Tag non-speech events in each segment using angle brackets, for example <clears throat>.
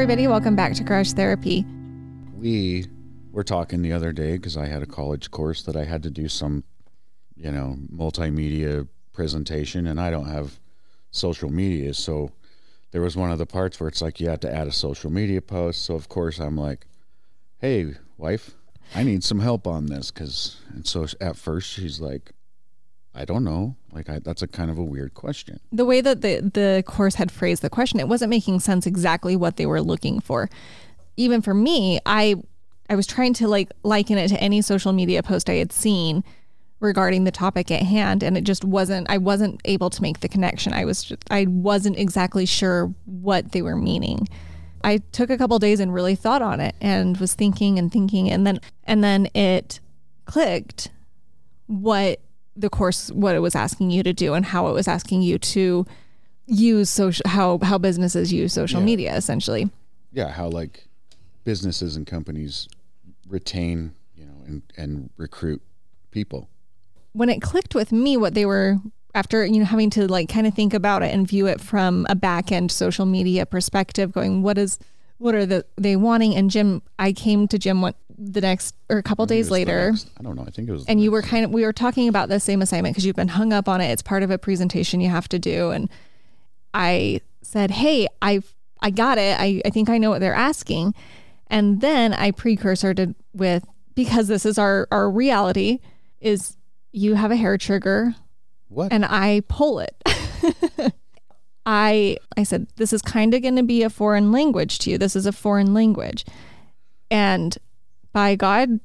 Everybody, welcome back to Garage Therapy. we were talking the other day because I had a college course that I had to do some, you know, multimedia presentation, and I don't have social media. So there was one of the parts where it's like you have to add a social media post. So of course I'm like, "Hey, wife, I need some help on this." Because and so at first she's like, "I don't know." Like I, that's a kind of a weird question. The way that the, the course had phrased the question, it wasn't making sense exactly what they were looking for. Even for me, I I was trying to like liken it to any social media post I had seen regarding the topic at hand and it just wasn't I wasn't able to make the connection. I was just, I wasn't exactly sure what they were meaning. I took a couple days and really thought on it and was thinking and thinking and then and then it clicked what the course what it was asking you to do and how it was asking you to use social how how businesses use social Yeah. media essentially. Yeah, how like businesses and companies retain, you know, and and recruit people. when it clicked with me what they were after you know having to like kind of think about it and view it from a back end social media perspective going what is what are the they wanting and jim i came to jim the next or a couple I think it days later next- I don't know. I think it was. and you were kind of we were talking about the same assignment because you've been hung up on it it's part of a presentation you have to do and i said hey I've i got it i, I think i know what they're asking and then i precursored with because this is our our reality is you have a hair trigger what? and I pull it. <laughs> I I said this is kind of going to be a foreign language to you. This is a foreign language. And by God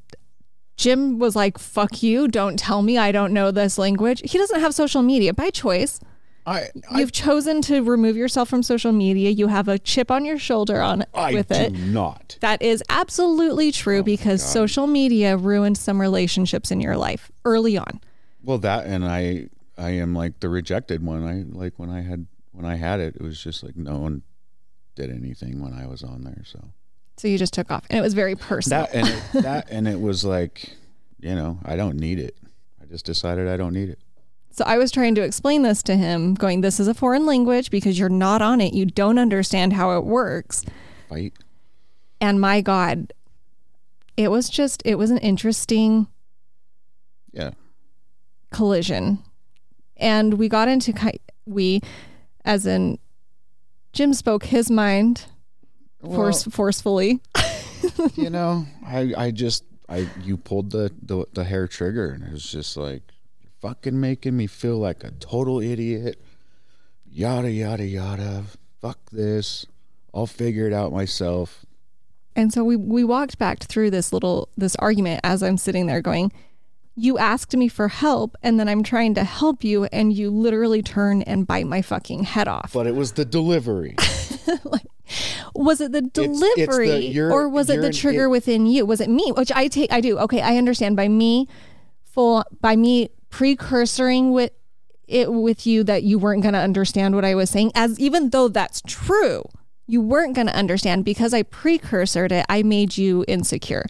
Jim was like, "Fuck you, don't tell me I don't know this language." He doesn't have social media by choice. I I, You've chosen to remove yourself from social media. You have a chip on your shoulder on I with do it. not. That is absolutely true oh because social media ruined some relationships in your life early on. Well, that and I I am like the rejected one. I like when I had when I had it, it was just like no one did anything when I was on there. So So you just took off and it was very personal. that and it, <laughs> that and it was like, you know, I don't need it. I just decided I don't need it. So I was trying to explain this to him, going, This is a foreign language because you're not on it. You don't understand how it works. Fight. And my God, it was just, it was an interesting Yeah. collision. And we got into, ki- we, as in, Jim spoke his mind force, forcefully. <laughs> you know, I I just I you pulled the, the the hair trigger and it was just like fucking making me feel like a total idiot. Yada yada yada. Fuck this. I'll figure it out myself. And so we we walked back through this little this argument as I'm sitting there going, you asked me for help and then I'm trying to help you and you literally turn and bite my fucking head off. But it was the delivery. <laughs> Was it the it's the- delivery you're- or was it the trigger it- within you? Was it me? Which I take I do. Okay, I understand by me full by me precursoring with it with you that you weren't going to understand what I was saying as even though that's true. You weren't going to understand because I precursored it. I made you insecure.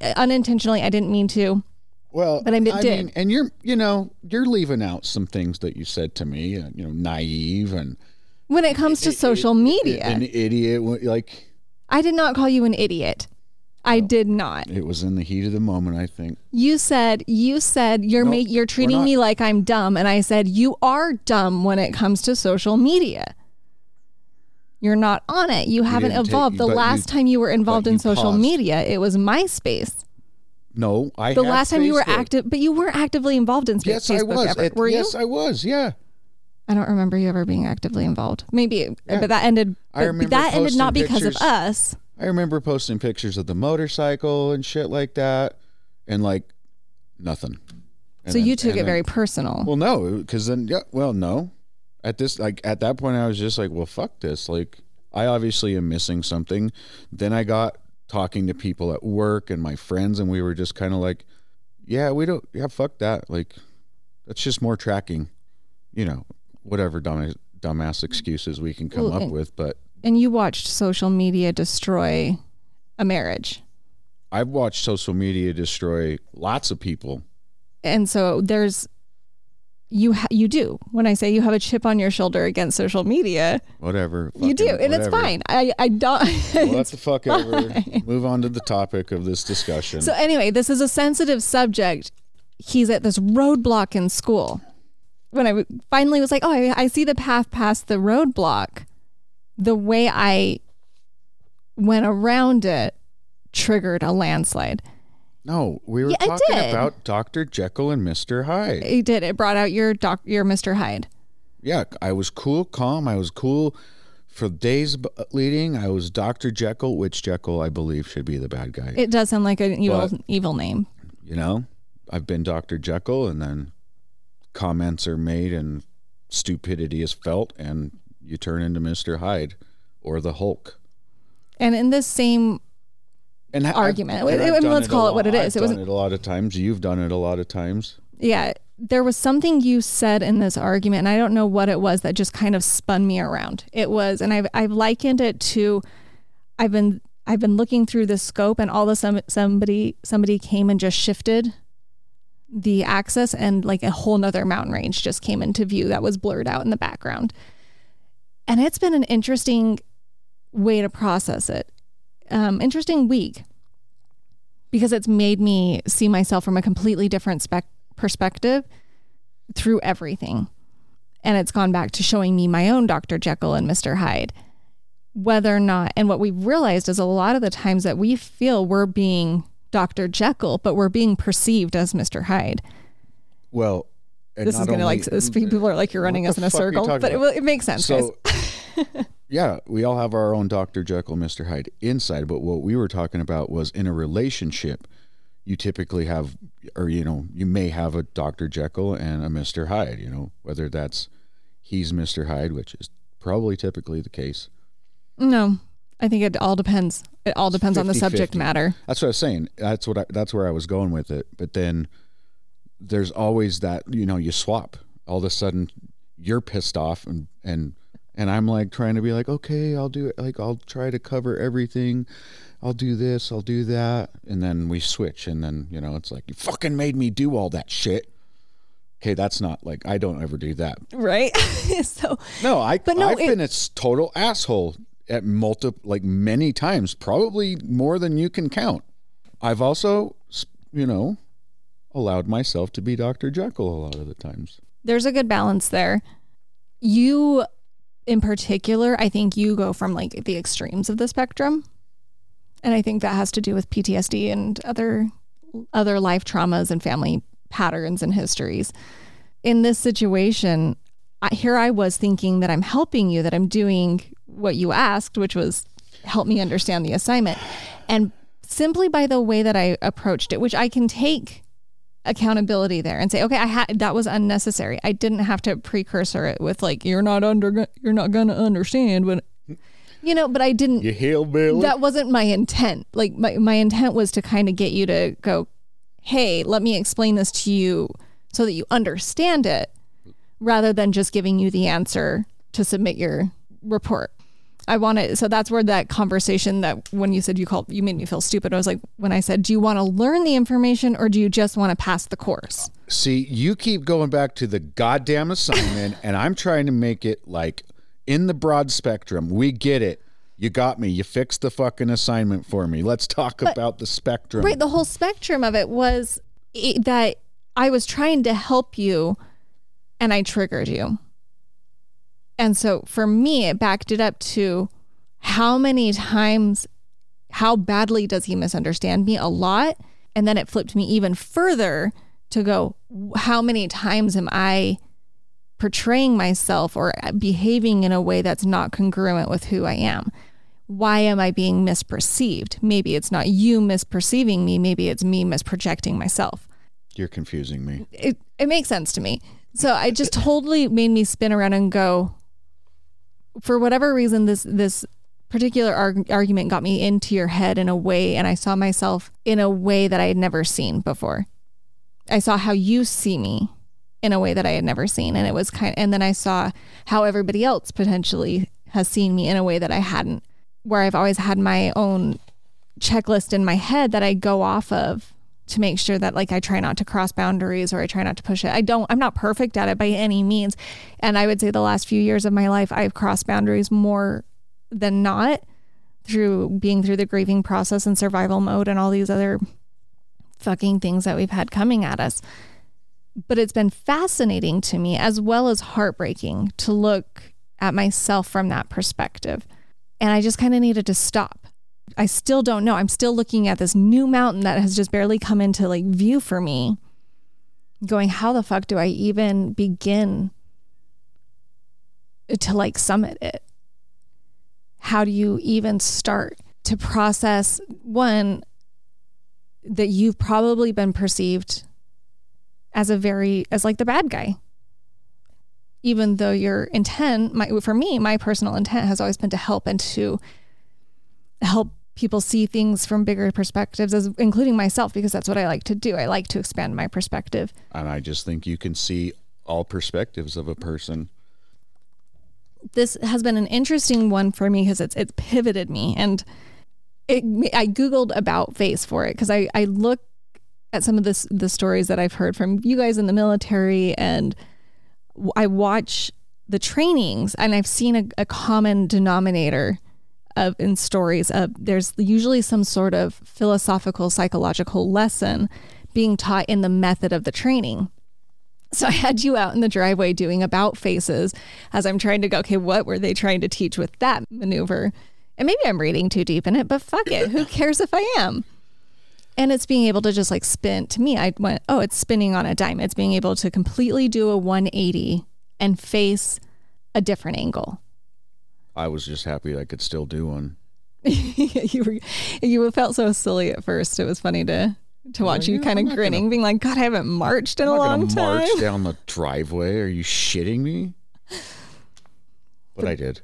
Uh, Unintentionally, I didn't mean to. Well, But I did. mean, and you're, you know, you're leaving out some things that you said to me. Uh, you know, naive and When it comes to social media, an idiot. Like I did not call you an idiot. I did not. it was in the heat of the moment. I think. You said you said you're No, ma- you're treating me like I'm dumb, and I said you are dumb when it comes to social media. You're not on it. You haven't didn't take- evolved. the but you- last time you were involved in social paused. media, it was MySpace. No, I. The last time you were active, but you weren't actively involved in Yes, Facebook I was. It- were you? yes, I was. Yeah. I don't remember you ever being actively involved. Maybe, Yeah. but that ended. I remember that ended not because of us. I remember posting pictures of the motorcycle and shit like that, and like nothing. And so then- you took it then- very personal. Well, no, because then yeah, well, no. At this, like at that point, I was just like, well, fuck this. Like, I obviously am missing something. Then I got talking to people at work and my friends, and we were just kind of like, yeah, we don't, yeah, fuck that. Like, that's just more tracking, you know, whatever dumb, dumbass excuses we can come Well, up and- with. But and you watched social media destroy a marriage. I've watched social media destroy lots of people. and so there's you ha- you do. When I say you have a chip on your shoulder against social media, Whatever. you do, and it's fine. I I don't. <laughs> Well, what the fuck ever. Move on to the topic of this discussion. So anyway, this is a sensitive subject. He's at this roadblock in school. When I w- finally was like, "Oh, I, I see the path past the roadblock," the way I went around it triggered a landslide. no, we were Yeah, talking did. about Dr. Jekyll and Mr. Hyde. It did. It brought out your doc, your Mr. Hyde. Yeah, I was cool, calm. I was cool for days leading. I was Dr. Jekyll, which Jekyll, I believe, should be the bad guy. It does sound like an evil But- evil name. you know, I've been Dr. Jekyll, and then comments are made and stupidity is felt, and you turn into Mr. Hyde or the Hulk. And in this same And I've- Argument. and I I've mean, let's a call it what it is. I've. It was- done it a lot of times. You've done it a lot of times. yeah, there was something you said in this argument, and I don't know what it was that just kind of spun me around. It was, and I've I've likened it to, I've been I've been looking through the scope, and all of a sudden somebody somebody came and just shifted the axis, and like a whole nother mountain range just came into view that was blurred out in the background. And it's been an interesting way to process it. Um, interesting week because it's made me see myself from a completely different spec- perspective through everything. And it's gone back to showing me my own Dr. Jekyll and Mr. Hyde. Whether or not, and what we've realized is a lot of the times that we feel we're being Dr. Jekyll, but we're being perceived as Mr. Hyde. Well, and This is going to like, this, people are like, you're running us in a fuck are you circle, but it, it makes sense. So, <laughs> yeah, we all have our own Dr. Jekyll, Mr. Hyde inside, but what we were talking about was in a relationship, you typically have, or, you know, you may have a Dr. Jekyll and a Mr. Hyde, you know, whether that's he's Mr. Hyde, which is probably typically the case. No, I think it all depends. It all depends on the subject 50-50. matter. That's what I was saying. That's what I, that's where I was going with it. But then there's always that, you know, you swap. All of a sudden you're pissed off and and and I'm like trying to be like, "Okay, I'll do it. Like I'll try to cover everything. I'll do this, I'll do that." And then we switch and then, you know, it's like, "You fucking made me do all that shit." Okay, that's not like I don't ever do that. Right. <laughs> so, No, I But no, I've it- been a total asshole at multiple like many times, probably more than you can count. I've also, you know, allowed myself to be Dr. Jekyll a lot of the times. there's a good balance there. You, in particular, I think you go from like the extremes of the spectrum, and I think that has to do with PTSD and other other life traumas and family patterns and histories. In this situation, I, here I was thinking that I'm helping you, that I'm doing what you asked, which was help me understand the assignment, and simply by the way that I approached it, which I can take accountability there and say, okay, I had that was unnecessary. I didn't have to precursor it with like, you're not under, you're not gonna understand when, you know. But I didn't. You hillbilly. That wasn't my intent. Like my my intent was to kind of get you to go, hey, let me explain this to you so that you understand it, rather than just giving you the answer to submit your report. I want to, so that's where that conversation that when you said you called, you made me feel stupid. I was like, when I said, do you want to learn the information or do you just want to pass the course? See, you keep going back to the goddamn assignment, <laughs> and I'm trying to make it like in the broad spectrum. We get it. You got me. You fixed the fucking assignment for me. Let's talk about the spectrum. Right. The whole spectrum of it was that I was trying to help you and I triggered you. And so for me, it backed it up to how many times, how badly does he misunderstand me? A lot. And then it flipped me even further to go, how many times am I portraying myself or uh, behaving in a way that's not congruent with who I am? Why am I being misperceived? Maybe it's not you misperceiving me, maybe it's me misprojecting myself You're confusing me. it, it makes sense to me. So I just totally made me spin around and go, for whatever reason, this this particular arg- argument got me into your head in a way, and I saw myself in a way that I had never seen before. I saw how you see me in a way that I had never seen, and it was kind. and then I saw how everybody else potentially has seen me in a way that I hadn't. Where I've always had my own checklist in my head that I go off of to make sure that like I try not to cross boundaries or I try not to push it. I don't I'm not perfect at it by any means. And I would say the last few years of my life I've crossed boundaries more than not through being through the grieving process and survival mode and all these other fucking things that we've had coming at us. But it's been fascinating to me as well as heartbreaking to look at myself from that perspective. And I just kind of needed to stop. I still don't know. I'm still looking at this new mountain that has just barely come into like view for me, going, how the fuck do I even begin to like summit it? How do you even start to process one that you've probably been perceived as a very as like the bad guy even though your intent my, for me my personal intent has always been to help and to help people see things from bigger perspectives as including myself because that's what I like to do. I like to expand my perspective. And I just think you can see all perspectives of a person. This has been an interesting one for me because it's it's pivoted me and it I googled about face for it because I I look at some of this the stories that I've heard from you guys in the military and I watch the trainings and I've seen a, a common denominator of in stories of there's usually some sort of philosophical psychological lesson being taught in the method of the training. So I had you out in the driveway doing about faces as I'm trying to go, okay, what were they trying to teach with that maneuver? And maybe I'm reading too deep in it, but fuck it. Who cares if I am? And it's being able to just like spin. To me, I went, oh, it's spinning on a dime. It's being able to completely do a 180 and face a different angle. I was just happy I could still do one. <laughs> you were, you felt so silly at first. It was funny to to watch you kind of grinning, gonna, being like, "God, I haven't marched in I'm a long time." March down the driveway? Are you shitting me? But, but I did.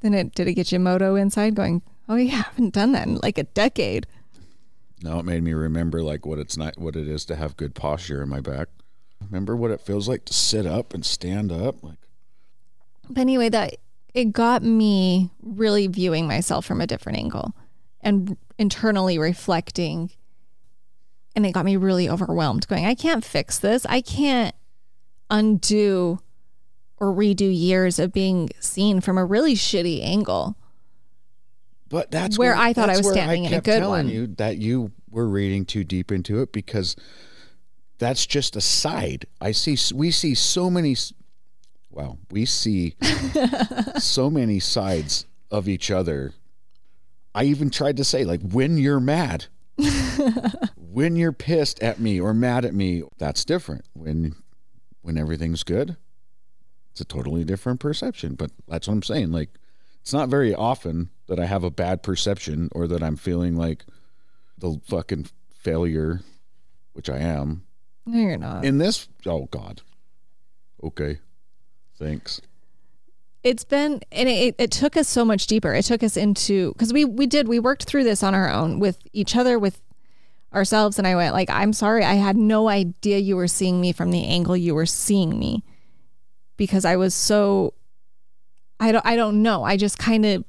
Then it did it get you moto inside, going, "Oh yeah, I haven't done that in like a decade." Now it made me remember like what it's not what it is to have good posture in my back. Remember what it feels like to sit up and stand up like But anyway, that it got me really viewing myself from a different angle and internally reflecting and it got me really overwhelmed going I can't fix this. I can't undo or redo years of being seen from a really shitty angle. But that's where, where I thought I was standing I in a good one. You that you were reading too deep into it because that's just a side. I see. We see so many. Well, we see <laughs> so many sides of each other. I even tried to say like when you're mad, <laughs> when you're pissed at me or mad at me, that's different. When when everything's good, it's a totally different perception. But that's what I'm saying. Like it's not very often that I have a bad perception or that I'm feeling like the fucking failure, which I am. No, you're not. In this, oh God. Okay. Thanks. It's been, and it, it took us so much deeper. It took us into, because we, we did, we worked through this on our own with each other, with ourselves. And I went, like, I'm sorry. I had no idea you were seeing me from the angle you were seeing me because I was so I don't I don't know. I just kind of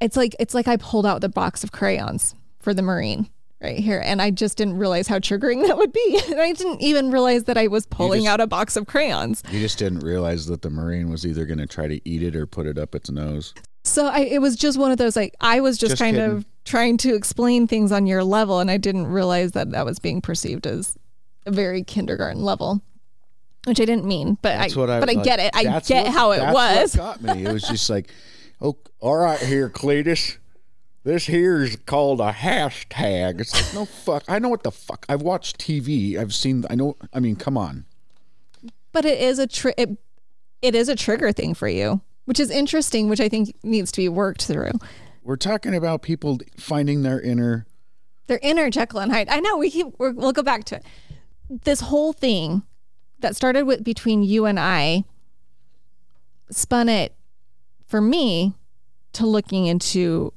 it's like it's like I pulled out the box of crayons for the marine right here and I just didn't realize how triggering that would be. <laughs> And I didn't even realize that I was pulling just, out a box of crayons. You just didn't realize that the marine was either going to try to eat it or put it up its nose. So I it was just one of those like I was just, just kind kidding. of trying to explain things on your level and I didn't realize that that was being perceived as a very kindergarten level which I didn't mean, but that's I, I but I like, get it. I get what, how it was. got me. It was just like, oh, all right, here, Cletus. This here is called a hashtag. It's like, no <laughs> fuck. I know what the fuck. I've watched TV. I've seen. I know. I mean, come on. But it is a tri- it, it is a trigger thing for you, which is interesting. Which I think needs to be worked through. We're talking about people finding their inner, their inner Jekyll and Hyde. I know. We keep. we'll go back to it. This whole thing that started with between you and I spun it for me to looking into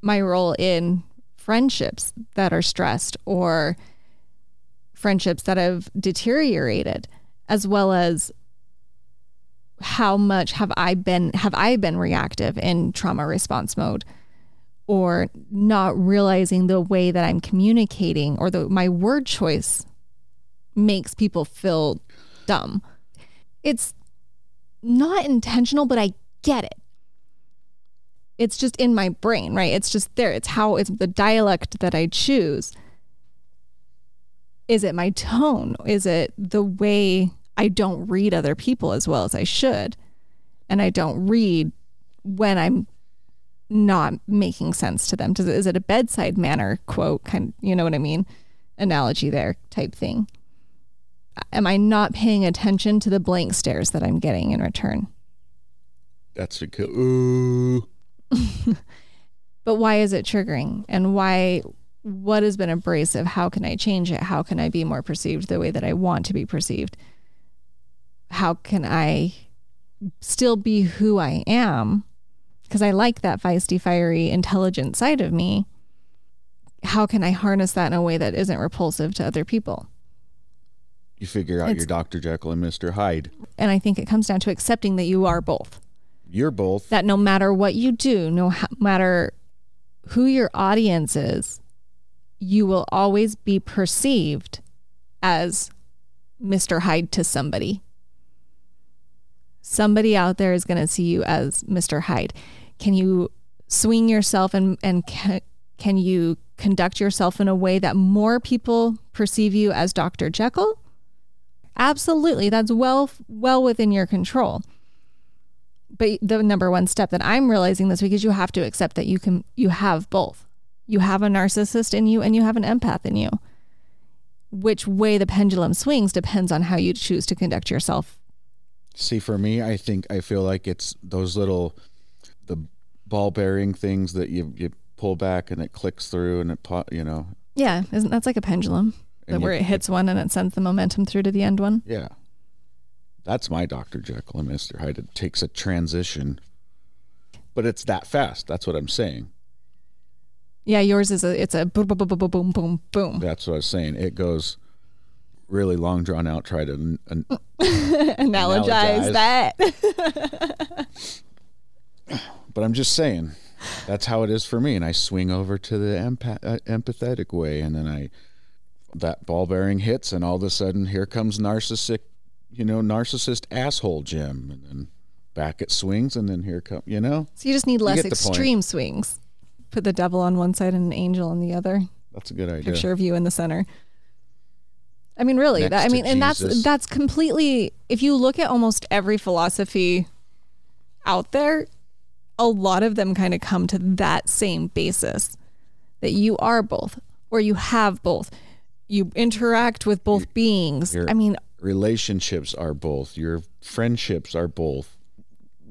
my role in friendships that are stressed or friendships that have deteriorated as well as how much have I been have I been reactive in trauma response mode or not realizing the way that I'm communicating or the my word choice makes people feel dumb. It's not intentional, but I get it. It's just in my brain, right? It's just there. It's how it's the dialect that I choose. Is it my tone? Is it the way I don't read other people as well as I should? And I don't read when I'm not making sense to them. Does it, is it a bedside manner quote kind? You know what I mean? Analogy there type thing. Am I not paying attention to the blank stares that I'm getting in return? That's a good. Ooh. <laughs> but why is it triggering? And why? What has been abrasive? How can I change it? How can I be more perceived the way that I want to be perceived? How can I still be who I am because I like that feisty, fiery, intelligent side of me. How can I harness that in a way that isn't repulsive to other people? You figure out It's- your Dr. Jekyll and Mr. Hyde. And I think it comes down to accepting that you are both. You're both. That no matter what you do, no matter who your audience is, you will always be perceived as Mr. Hyde to somebody. Somebody out there is going to see you as Mr. Hyde. Can you swing yourself and and can, can you conduct yourself in a way that more people perceive you as Dr. Jekyll? Absolutely, that's well well within your control. But the number one step that I'm realizing this week is you have to accept that you can you have both. You have a narcissist in you and you have an empath in you. Which way the pendulum swings depends on how you choose to conduct yourself. See, for me, I think I feel like it's those little, the ball bearing things that you you pull back and it clicks through and it you know Yeah, isn't that's like a pendulum? That where you- it hits one and it sends the momentum through to the end one. yeah. That's my Dr. Jekyll and Mr. Hyde. It takes a transition, but it's that fast. That's what I'm saying. Yeah, yours is a it's a boom boom boom boom boom boom boom. That's what I was saying. It goes really long drawn out. Try to n- n- <laughs> Analogize Analogize. that. <laughs> but I'm just saying that's how it is for me. And I swing over to the empath- uh, empathetic way, and then I that ball bearing hits, and all of a sudden here comes narcissistic, you know, narcissist asshole Jim, and then back it swings, and then here come, you know, So you just need less extreme swings. Put the devil on one side and an angel on the other. that's a good idea. Picture of you in the center. I mean, really. That, I mean, and that's Jesus. that's completely. If you look at almost every philosophy out there, a lot of them kind of come to that same basis that you are both, or you have both. You interact with both beings. you're- I mean, Relationships are both. Your friendships are both.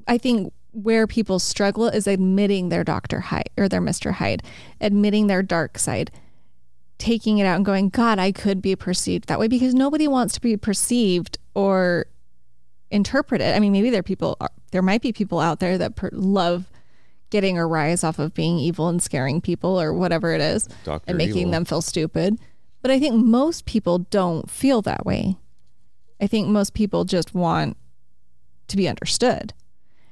I think where people struggle is admitting their Dr. Hyde or their Mr. Hyde, admitting their dark side, taking it out and going, God, I could be perceived that way because nobody wants to be perceived or interpreted. I mean, maybe there are people, uh, there might be people out there that per- love getting a rise off of being evil and scaring people or whatever it is Dr. and making Evil. them feel stupid. But I think most people don't feel that way. I think most people just want to be understood.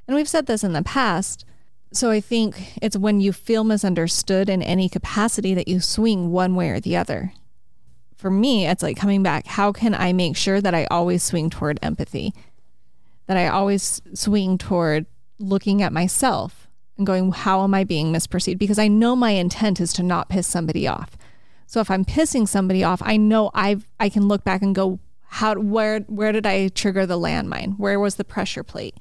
And we've said this in the past. So I think it's when you feel misunderstood in any capacity that you swing one way or the other. For me, it's like coming back. How can I make sure that I always swing toward empathy? That I always swing toward looking at myself and going, how am I being misperceived? Because I know my intent is to not piss somebody off. So if I'm pissing somebody off, I know I've I can look back and go, how where where did I trigger the landmine? Where was the pressure plate?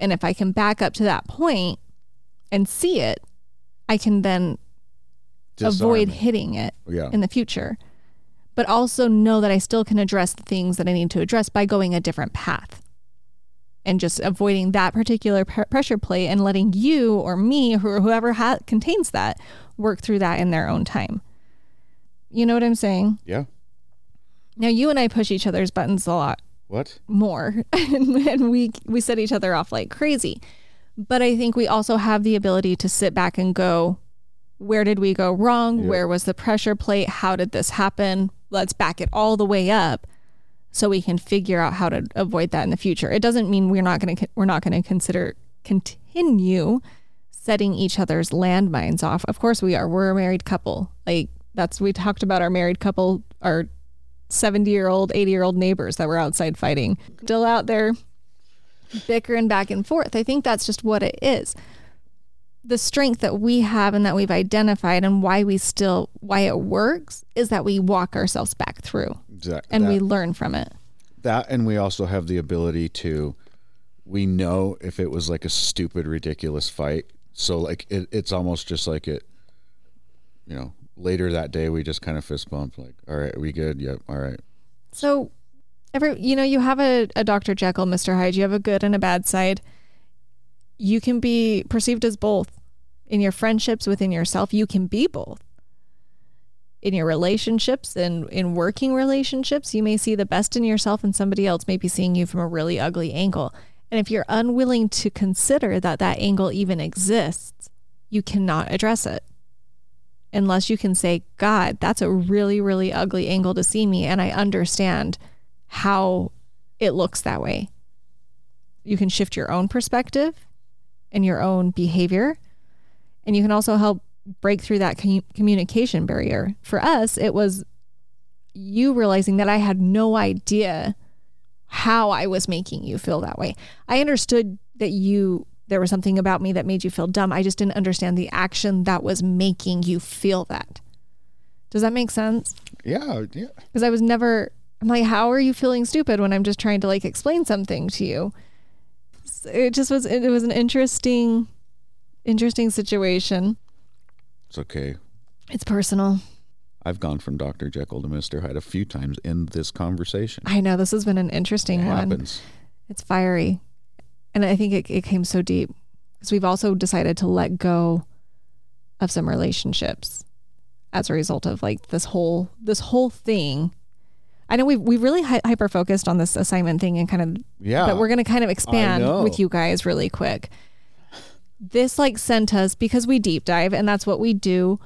And if I can back up to that point and see it, I can then avoid it. hitting it Yeah. in the future. But also know that I still can address the things that I need to address by going a different path and just avoiding that particular pr- pressure plate and letting you or me or whoever ha- contains that work through that in their own time. You know what I'm saying? yeah. Now you and I push each other's buttons a lot What? more <laughs> and we we set each other off like crazy. But I think we also have the ability to sit back and go, where did we go wrong? Yeah. Where was the pressure plate? How did this happen? Let's back it all the way up so we can figure out how to avoid that in the future. It doesn't mean we're not going to we're not going to consider continue setting each other's landmines off. Of course we are. We're a married couple. Like that's we talked about our married couple, our 70 year old, 80 year old neighbors that were outside fighting, still out there bickering back and forth. I think that's just what it is. The strength that we have and that we've identified and why we still why it works is that we walk ourselves back through Exactly. and that, we learn from it. that and we also have the ability to we know if it was like a stupid ridiculous fight so like it, it's almost just like it you know later that day we just kind of fist bump like all right we good yep all right So every you know, you have a, a Dr. Jekyll, Mr. Hyde, you have a good and a bad side. You can be perceived as both. In your friendships within yourself, you can be both. In your relationships and in working relationships, you may see the best in yourself and somebody else may be seeing you from a really ugly angle. And if you're unwilling to consider that that angle even exists, you cannot address it unless you can say, God, that's a really, really ugly angle to see me. And I understand how it looks that way. You can shift your own perspective and your own behavior. And you can also help break through that commu- communication barrier. For us, it was you realizing that I had no idea how I was making you feel that way. I understood that you there was something about me that made you feel dumb. I just didn't understand the action that was making you feel that. Does that make sense? yeah yeah Because I was never I'm like how are you feeling stupid when I'm just trying to like explain something to you? It just was it was an interesting interesting situation. it's okay It's personal. i've gone from dr jekyll to mr hyde a few times in this conversation I know this has been an interesting it one. happens It's fiery. And I think it, it came so deep because we've also decided to let go of some relationships as a result of like this whole this whole thing. I know we've we really hy- hyper focused on this assignment thing and kind of yeah but we're going to kind of expand with you guys really quick. This like sent us because we deep dive and that's what we do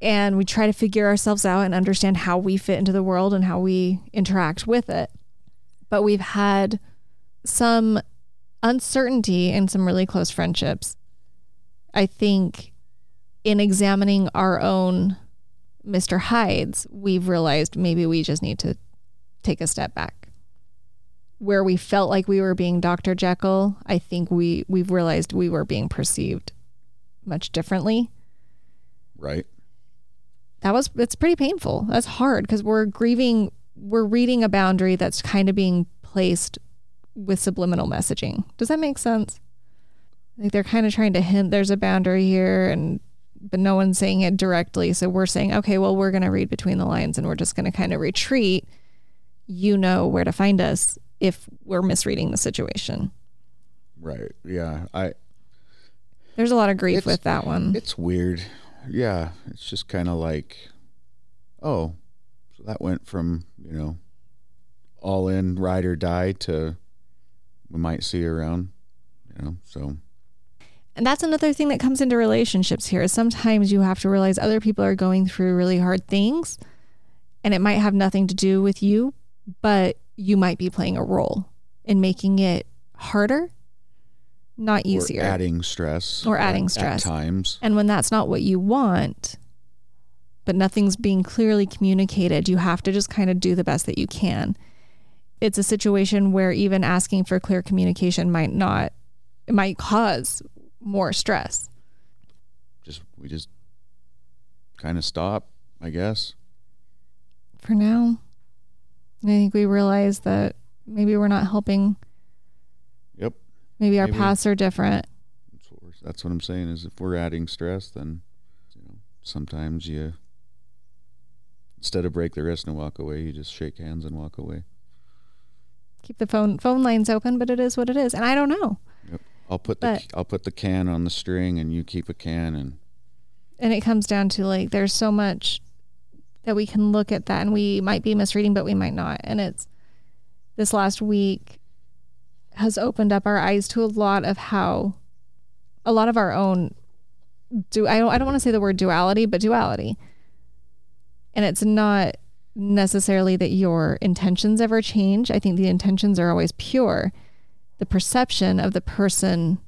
and we try to figure ourselves out and understand how we fit into the world and how we interact with it. But we've had some uncertainty in some really close friendships. I think in examining our own Mr. Hydes, we've realized maybe we just need to take a step back. Where we felt like we were being Dr. Jekyll, I think we we've realized we were being perceived much differently. right That was it's pretty painful. That's hard because we're grieving we're reading a boundary that's kind of being placed with subliminal messaging. Does that make sense? Like they're kind of trying to hint there's a boundary here and but no one's saying it directly. So we're saying, okay, well, we're going to read between the lines and we're just going to kind of retreat. You know where to find us if we're misreading the situation. right yeah i There's a lot of grief with that one. It's weird. Yeah, it's just kind of like, oh, so that went from you know, all in ride or die to we might see around, you know. So And that's another thing that comes into relationships here is sometimes you have to realize other people are going through really hard things and it might have nothing to do with you, but you might be playing a role in making it harder, not easier. or adding stress Or adding at- stress. at times. and when that's not what you want, but nothing's being clearly communicated, you have to just kind of do the best that you can. It's a situation where even asking for clear communication might not, it might cause more stress. Just we just kind of stop, I guess. for now. I think we realize that maybe we're not helping. Yep. Maybe our Maybe. paths are different. That's what, that's what I'm saying. Is if we're adding stress, then you know sometimes you instead of break the wrist and walk away, you just shake hands and walk away. Keep the phone phone lines open, but it is what it is. And I don't know. I'll put the I'll put the can on the string, and you keep a can, and And it comes down to like there's so much that we can look at that and we might be misreading, but we might not. And it's this last week has opened up our eyes to a lot of how a lot of our own do I don't I don't want to say the word duality, but duality. And it's not necessarily that your intentions ever change. I think the intentions are always pure. The perception of the person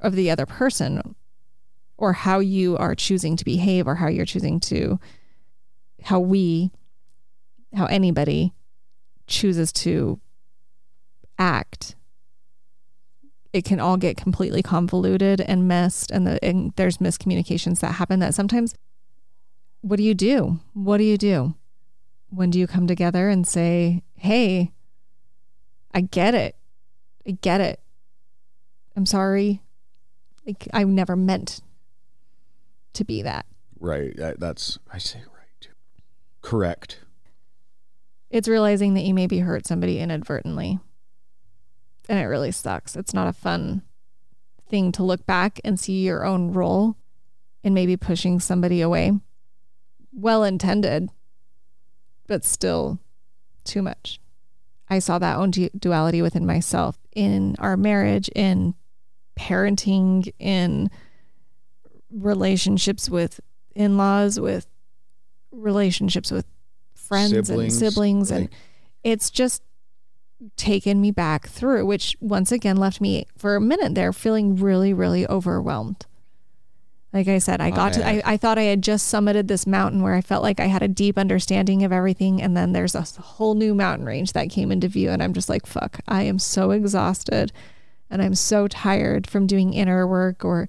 of the other person or how you are choosing to behave or how you're choosing to how we how anybody chooses to act it can all get completely convoluted and messed and, the, and there's miscommunications that happen that sometimes what do you do what do you do when do you come together and say hey i get it i get it i'm sorry like i never meant to be that Right. That, that's I say right. Correct. it's realizing that you maybe hurt somebody inadvertently. And it really sucks. It's not a fun thing to look back and see your own role in maybe pushing somebody away. Well intended, but still too much. I saw that own du- duality within myself in our marriage, in parenting, in relationships with in laws, with relationships with friends Siblings, and siblings and it's just taken me back through which once again left me for a minute there feeling really really overwhelmed like i said i oh, got to I, I- I thought i had just summited this mountain where i felt like i had a deep understanding of everything and then there's a whole new mountain range that came into view and i'm just like fuck i am so exhausted and i'm so tired from doing inner work or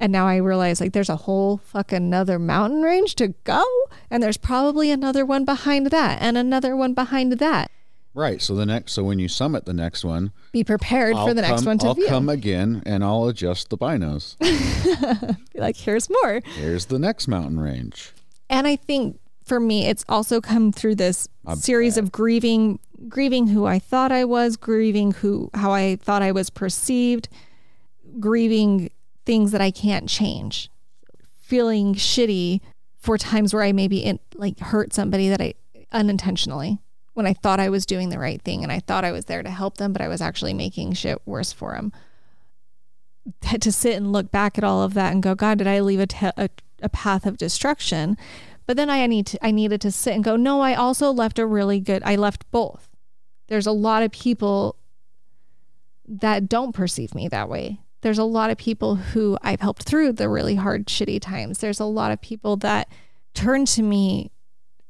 and now I realize like there's a whole fucking another mountain range to go. And there's probably another one behind that and another one behind that. Right. So the next so when you summit the next one, Be prepared for I'll the next one to I'll view. come again and I'll adjust the binos. <laughs> Be like, here's more. Here's the next mountain range. And I think for me, it's also come through this series of grieving, grieving who I thought I was, grieving who how I thought I was perceived, grieving things that I can't change, feeling shitty for times where I maybe in, like hurt somebody that I unintentionally when I thought I was doing the right thing and I thought I was there to help them, but I was actually making shit worse for them. To sit and look back at all of that and go, God, did I leave a, te- a, a path of destruction? But then I need to, I needed to sit and go, no, I also left a really good, I left both. There's a lot of people that don't perceive me that way. There's a lot of people who I've helped through the really hard, shitty times. There's a lot of people that turn to me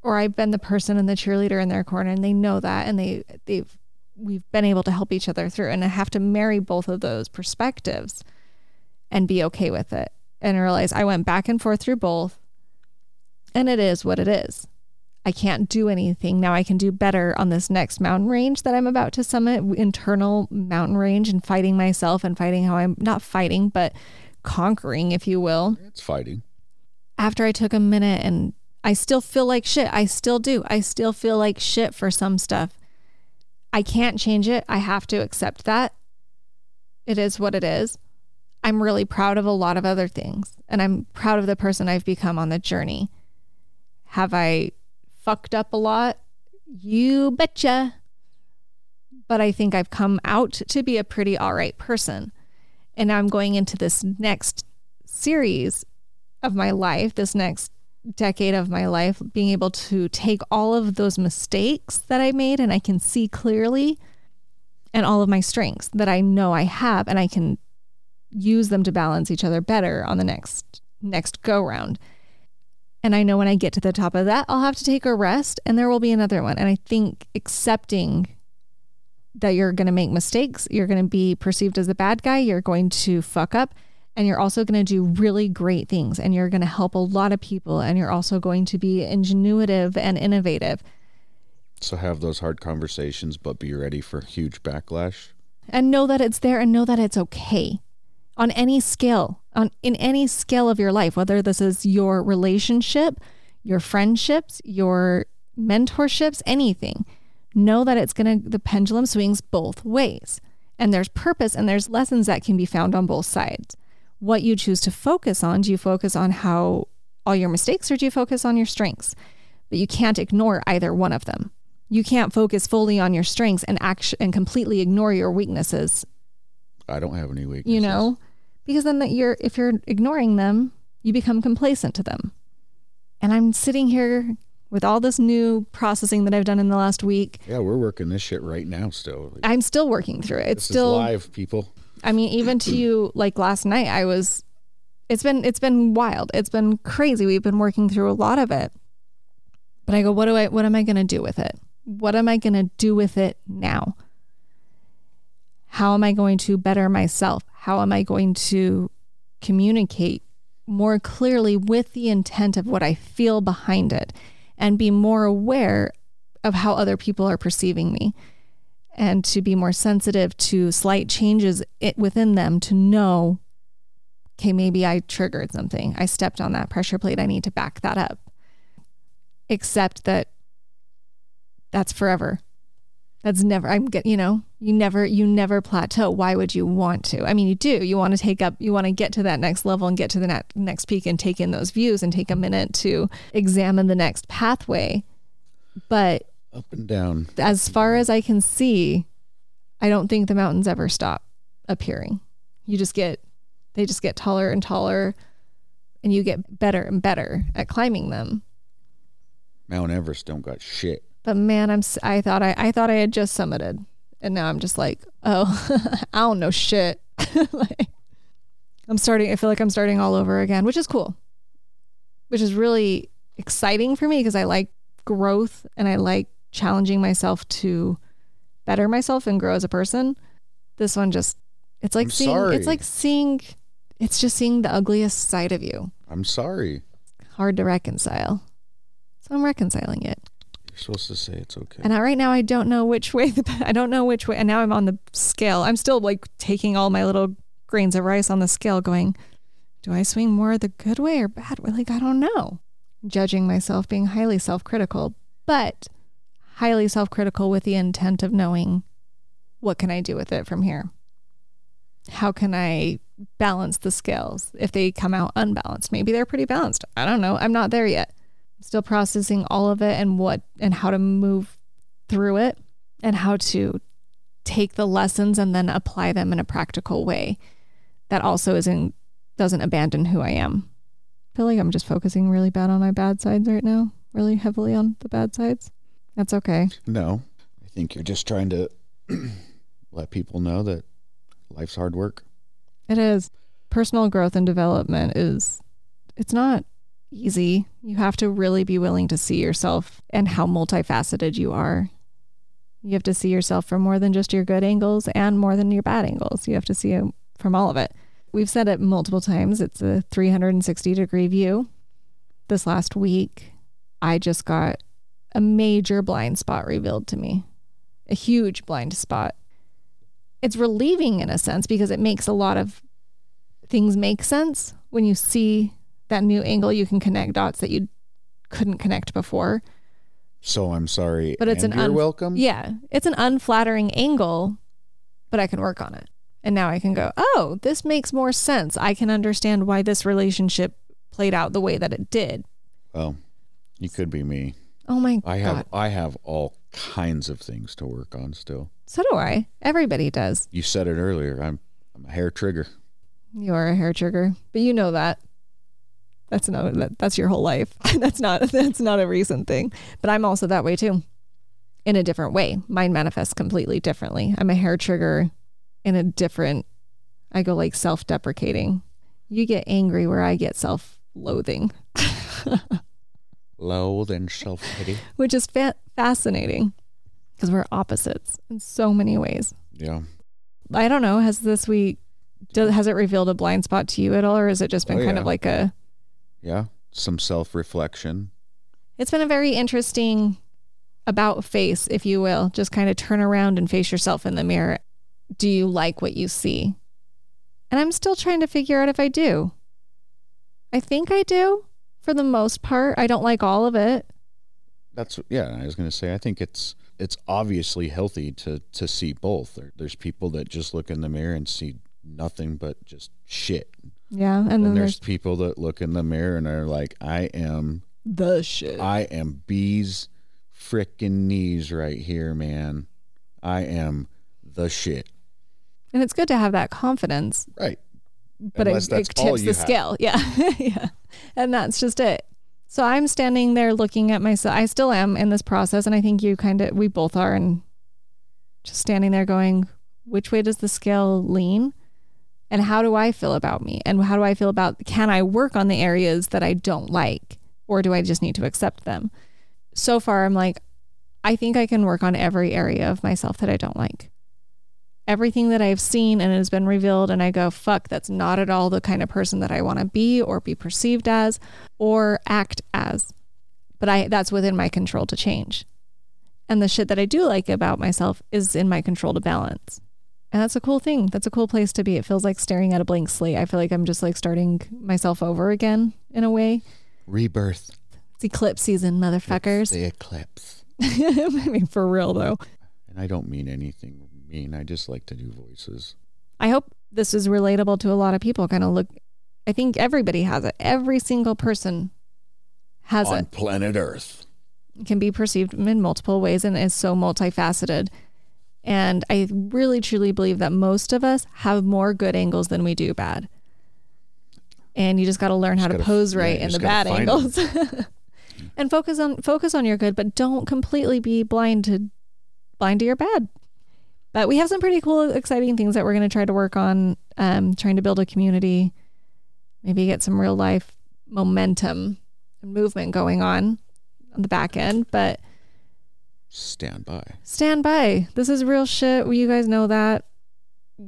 or I've been the person and the cheerleader in their corner and they know that and they they've we've been able to help each other through and I have to marry both of those perspectives and be okay with it and realize I went back and forth through both and it is what it is. I can't do anything. Now I can do better on this next mountain range that I'm about to summit, internal mountain range and fighting myself and fighting how I'm not fighting, but conquering, if you will It's fighting. after I took a minute and I still feel like shit. I still do. I still feel like shit for some stuff. I can't change it. I have to accept that. It is what it is. I'm really proud of a lot of other things and I'm proud of the person I've become on the journey. Have I fucked up a lot? You betcha. But I think I've come out to be a pretty all right person. And I'm going into this next series of my life, this next decade of my life, being able to take all of those mistakes that I made and I can see clearly and all of my strengths that I know I have and I can use them to balance each other better on the next next go round. And I know when I get to the top of that, I'll have to take a rest and there will be another one. And I think accepting that you're going to make mistakes, you're going to be perceived as a bad guy, you're going to fuck up, and you're also going to do really great things and you're going to help a lot of people and you're also going to be ingenuitive and innovative. So have those hard conversations, but be ready for huge backlash. and know that it's there and know that it's okay on any scale on in any scale of your life whether this is your relationship your friendships your mentorships anything know that it's going to the pendulum swings both ways and there's purpose and there's lessons that can be found on both sides what you choose to focus on. Do you focus on how all your mistakes or do you focus on your strengths? But you can't ignore either one of them. You can't focus fully on your strengths and act and completely ignore your weaknesses. I don't have any weaknesses. you know? Because then that you're if you're ignoring them you become complacent to them. And i'm sitting here with all this new processing that i've done in the last week. Yeah, we're working this shit right now still. i'm still working through it. It's still live, people. I mean even to you like last night i was It's been it's been wild. It's been crazy. We've been working through a lot of it. But I go, what do I what am I going to do with it? What am I going to do with it now? How am I going to better myself? How am I going to communicate more clearly with the intent of what I feel behind it and be more aware of how other people are perceiving me and to be more sensitive to slight changes within them to know okay maybe i triggered something. I stepped on that pressure plate. I need to back that up. Except that that's forever. That's never i'm get you know you never you never plateau. Why would you want to? I mean you do. You want to take up you want to get to that next level and get to the next next peak and take in those views and take a minute to examine the next pathway. But up and down. As far as I can see, I don't think the mountains ever stop appearing. You just get, they just get taller and taller, and you get better and better at climbing them. Mount Everest don't got shit. But man, I'm I thought I I thought I had just summited, and now I'm just like, oh, <laughs> I don't know shit. <laughs> like, I'm starting. I feel like I'm starting all over again, which is cool, which is really exciting for me because I like growth and I like challenging myself to better myself and grow as a person. This one just it's like I'm seeing sorry. it's like seeing it's just seeing the ugliest side of you. I'm sorry. Hard to reconcile. So I'm reconciling it. You're supposed to say it's okay. And I, right now I don't know which way the <laughs> I don't know which way and now I'm on the scale. I'm still like taking all my little grains of rice on the scale going, do I swing more the good way or bad way? Like I don't know. Judging myself, being highly self-critical, but highly self critical with the intent of knowing what can I do with it from here? How can I balance the scales if they come out unbalanced? Maybe they're pretty balanced. I don't know. I'm not there yet. I'm still processing all of it and what and how to move through it and how to take the lessons and then apply them in a practical way that also isn't doesn't abandon who I am. I feel like I'm just focusing really bad on my bad sides right now, really heavily on the bad sides. That's okay. No, I think you're just trying to <clears throat> let people know that life's hard work. It is. Personal growth and development is, it's not easy. You have to really be willing to see yourself and how multifaceted you are. You have to see yourself from more than just your good angles and more than your bad angles. You have to see it from all of it. We've said it multiple times. It's a 360 degree view. This last week, I just got a major blind spot revealed to me, a huge blind spot. It's relieving in a sense because it makes a lot of things make sense when you see that new angle. You can connect dots that you couldn't connect before. So I'm sorry, but it's an you're un- welcome. Yeah, it's an unflattering angle, but I can work on it. And now I can go, oh, this makes more sense. I can understand why this relationship played out the way that it did. Well, you could be me. Oh my god. I have god. I have all kinds of things to work on still. So do I. Everybody does. You said it earlier. I'm I'm a hair trigger. You are a hair trigger, but you know that. That's not that, that's your whole life. <laughs> that's not <laughs> that's not a recent thing. But I'm also that way too. In a different way. Mine manifests completely differently. I'm a hair trigger in a different I go like self-deprecating. You get angry where I get self-loathing. <laughs> Loathe and self pity. which is fa- fascinating because we're opposites in so many ways. Yeah. I don't know. Has this week does, has it revealed a blind spot to you at all, or has it just been Oh, kind yeah. of like a? Yeah. Some self reflection. It's been a very interesting about face, if you will. Just kind of turn around and face yourself in the mirror. Do you like what you see? And I'm still trying to figure out if I do. I think I do for the most part. I don't like all of it. That's yeah. I was gonna say. I think it's it's obviously healthy to to see both. There, there's people that just look in the mirror and see nothing but just shit. Yeah. And And then there's there's people that look in the mirror and are like, I am the shit. I am bees frickin' knees right here, man. I am the shit. And it's good to have that confidence, Right. But Unless it, it tips the have. scale. <laughs> Yeah. yeah. And that's just it. So I'm standing there looking at myself. I still am in this process. And I think you kind of, we both are. And just standing there going, which way does the scale lean? And how do I feel about me? And how do I feel about can I work on the areas that I don't like? Or do I just need to accept them? So far, I'm like, I think I can work on every area of myself that I don't like. Everything that I've seen and has been revealed, and I go, fuck, that's not at all the kind of person that I want to be or be perceived as or act as. But I that's within my control to change. And the shit that I do like about myself is in my control to balance. And that's a cool thing. That's a cool place to be. It feels like staring at a blank slate. I feel like I'm just like starting myself over again in a way. Rebirth. It's eclipse season, motherfuckers. The eclipse. <laughs> I mean, for real though. And I don't mean anything mean. I just like to do voices. I hope this is relatable to a lot of people. Kind of look, I think everybody has it. Every single person has On it. On planet Earth. It can be perceived in multiple ways and is so multifaceted. And I really truly believe that most of us have more good angles than we do bad. And you just got to learn how to gotta- pose right you in the bad angles. <laughs> and focus on focus on your good, but don't completely be blind to blind to your bad. But we have some pretty cool, exciting things that we're going to try to work on. Um, trying to build a community, maybe get some real life momentum and movement going on on the back end. But Stand by. stand by. This is real shit. You guys know that.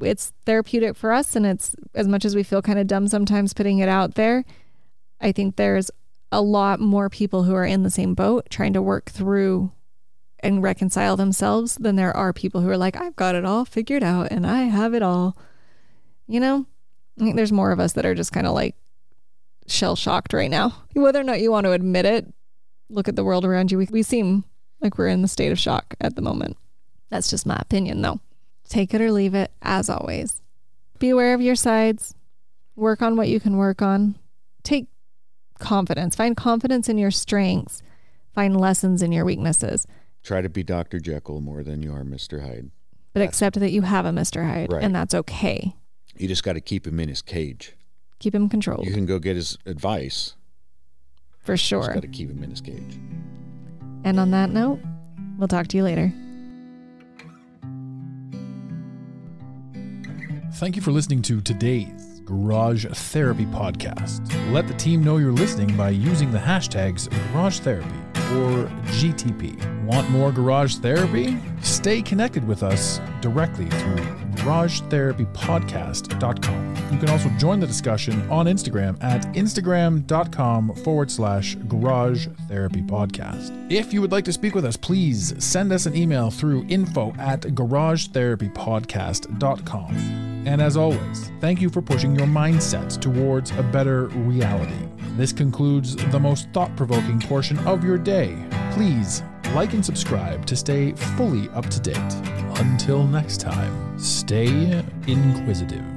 It's therapeutic for us. And it's as much as we feel kind of dumb sometimes putting it out there, I think there's a lot more people who are in the same boat trying to work through and reconcile themselves than there are people who are like, I've got it all figured out and I have it all. You know, I think there's more of us that are just kind of like shell shocked right now. Whether or not you want to admit it, look at the world around you. We, we seem like we're in the state of shock at the moment. That's just my opinion, though. Take it or leave it, as always. Be aware of your sides. Work on what you can work on. Take confidence. Find confidence in your strengths. Find lessons in your weaknesses. Try to be Dr. Jekyll more than you are Mr. Hyde. But accept that you have a Mr. Hyde, Right. and that's okay. You just got to keep him in his cage. Keep him controlled You can go get his advice. for sure. You Just sure. got to keep him in his cage. And on that note, we'll talk to you later. Thank you for listening to today's Garage Therapy Podcast. Let the team know you're listening by using the hashtags Garage Therapy or GTP. Want more Garage Therapy? Stay connected with us directly through GarageTherapyPodcast.com. You can also join the discussion on Instagram at Instagram.com forward slash Garage Therapy Podcast. If you would like to speak with us, please send us an email through info at GarageTherapyPodcast.com. And as always, thank you for pushing your mindset towards a better reality. This concludes the most thought provoking portion of your day. Please like and subscribe to stay fully up to date. Until next time, stay inquisitive.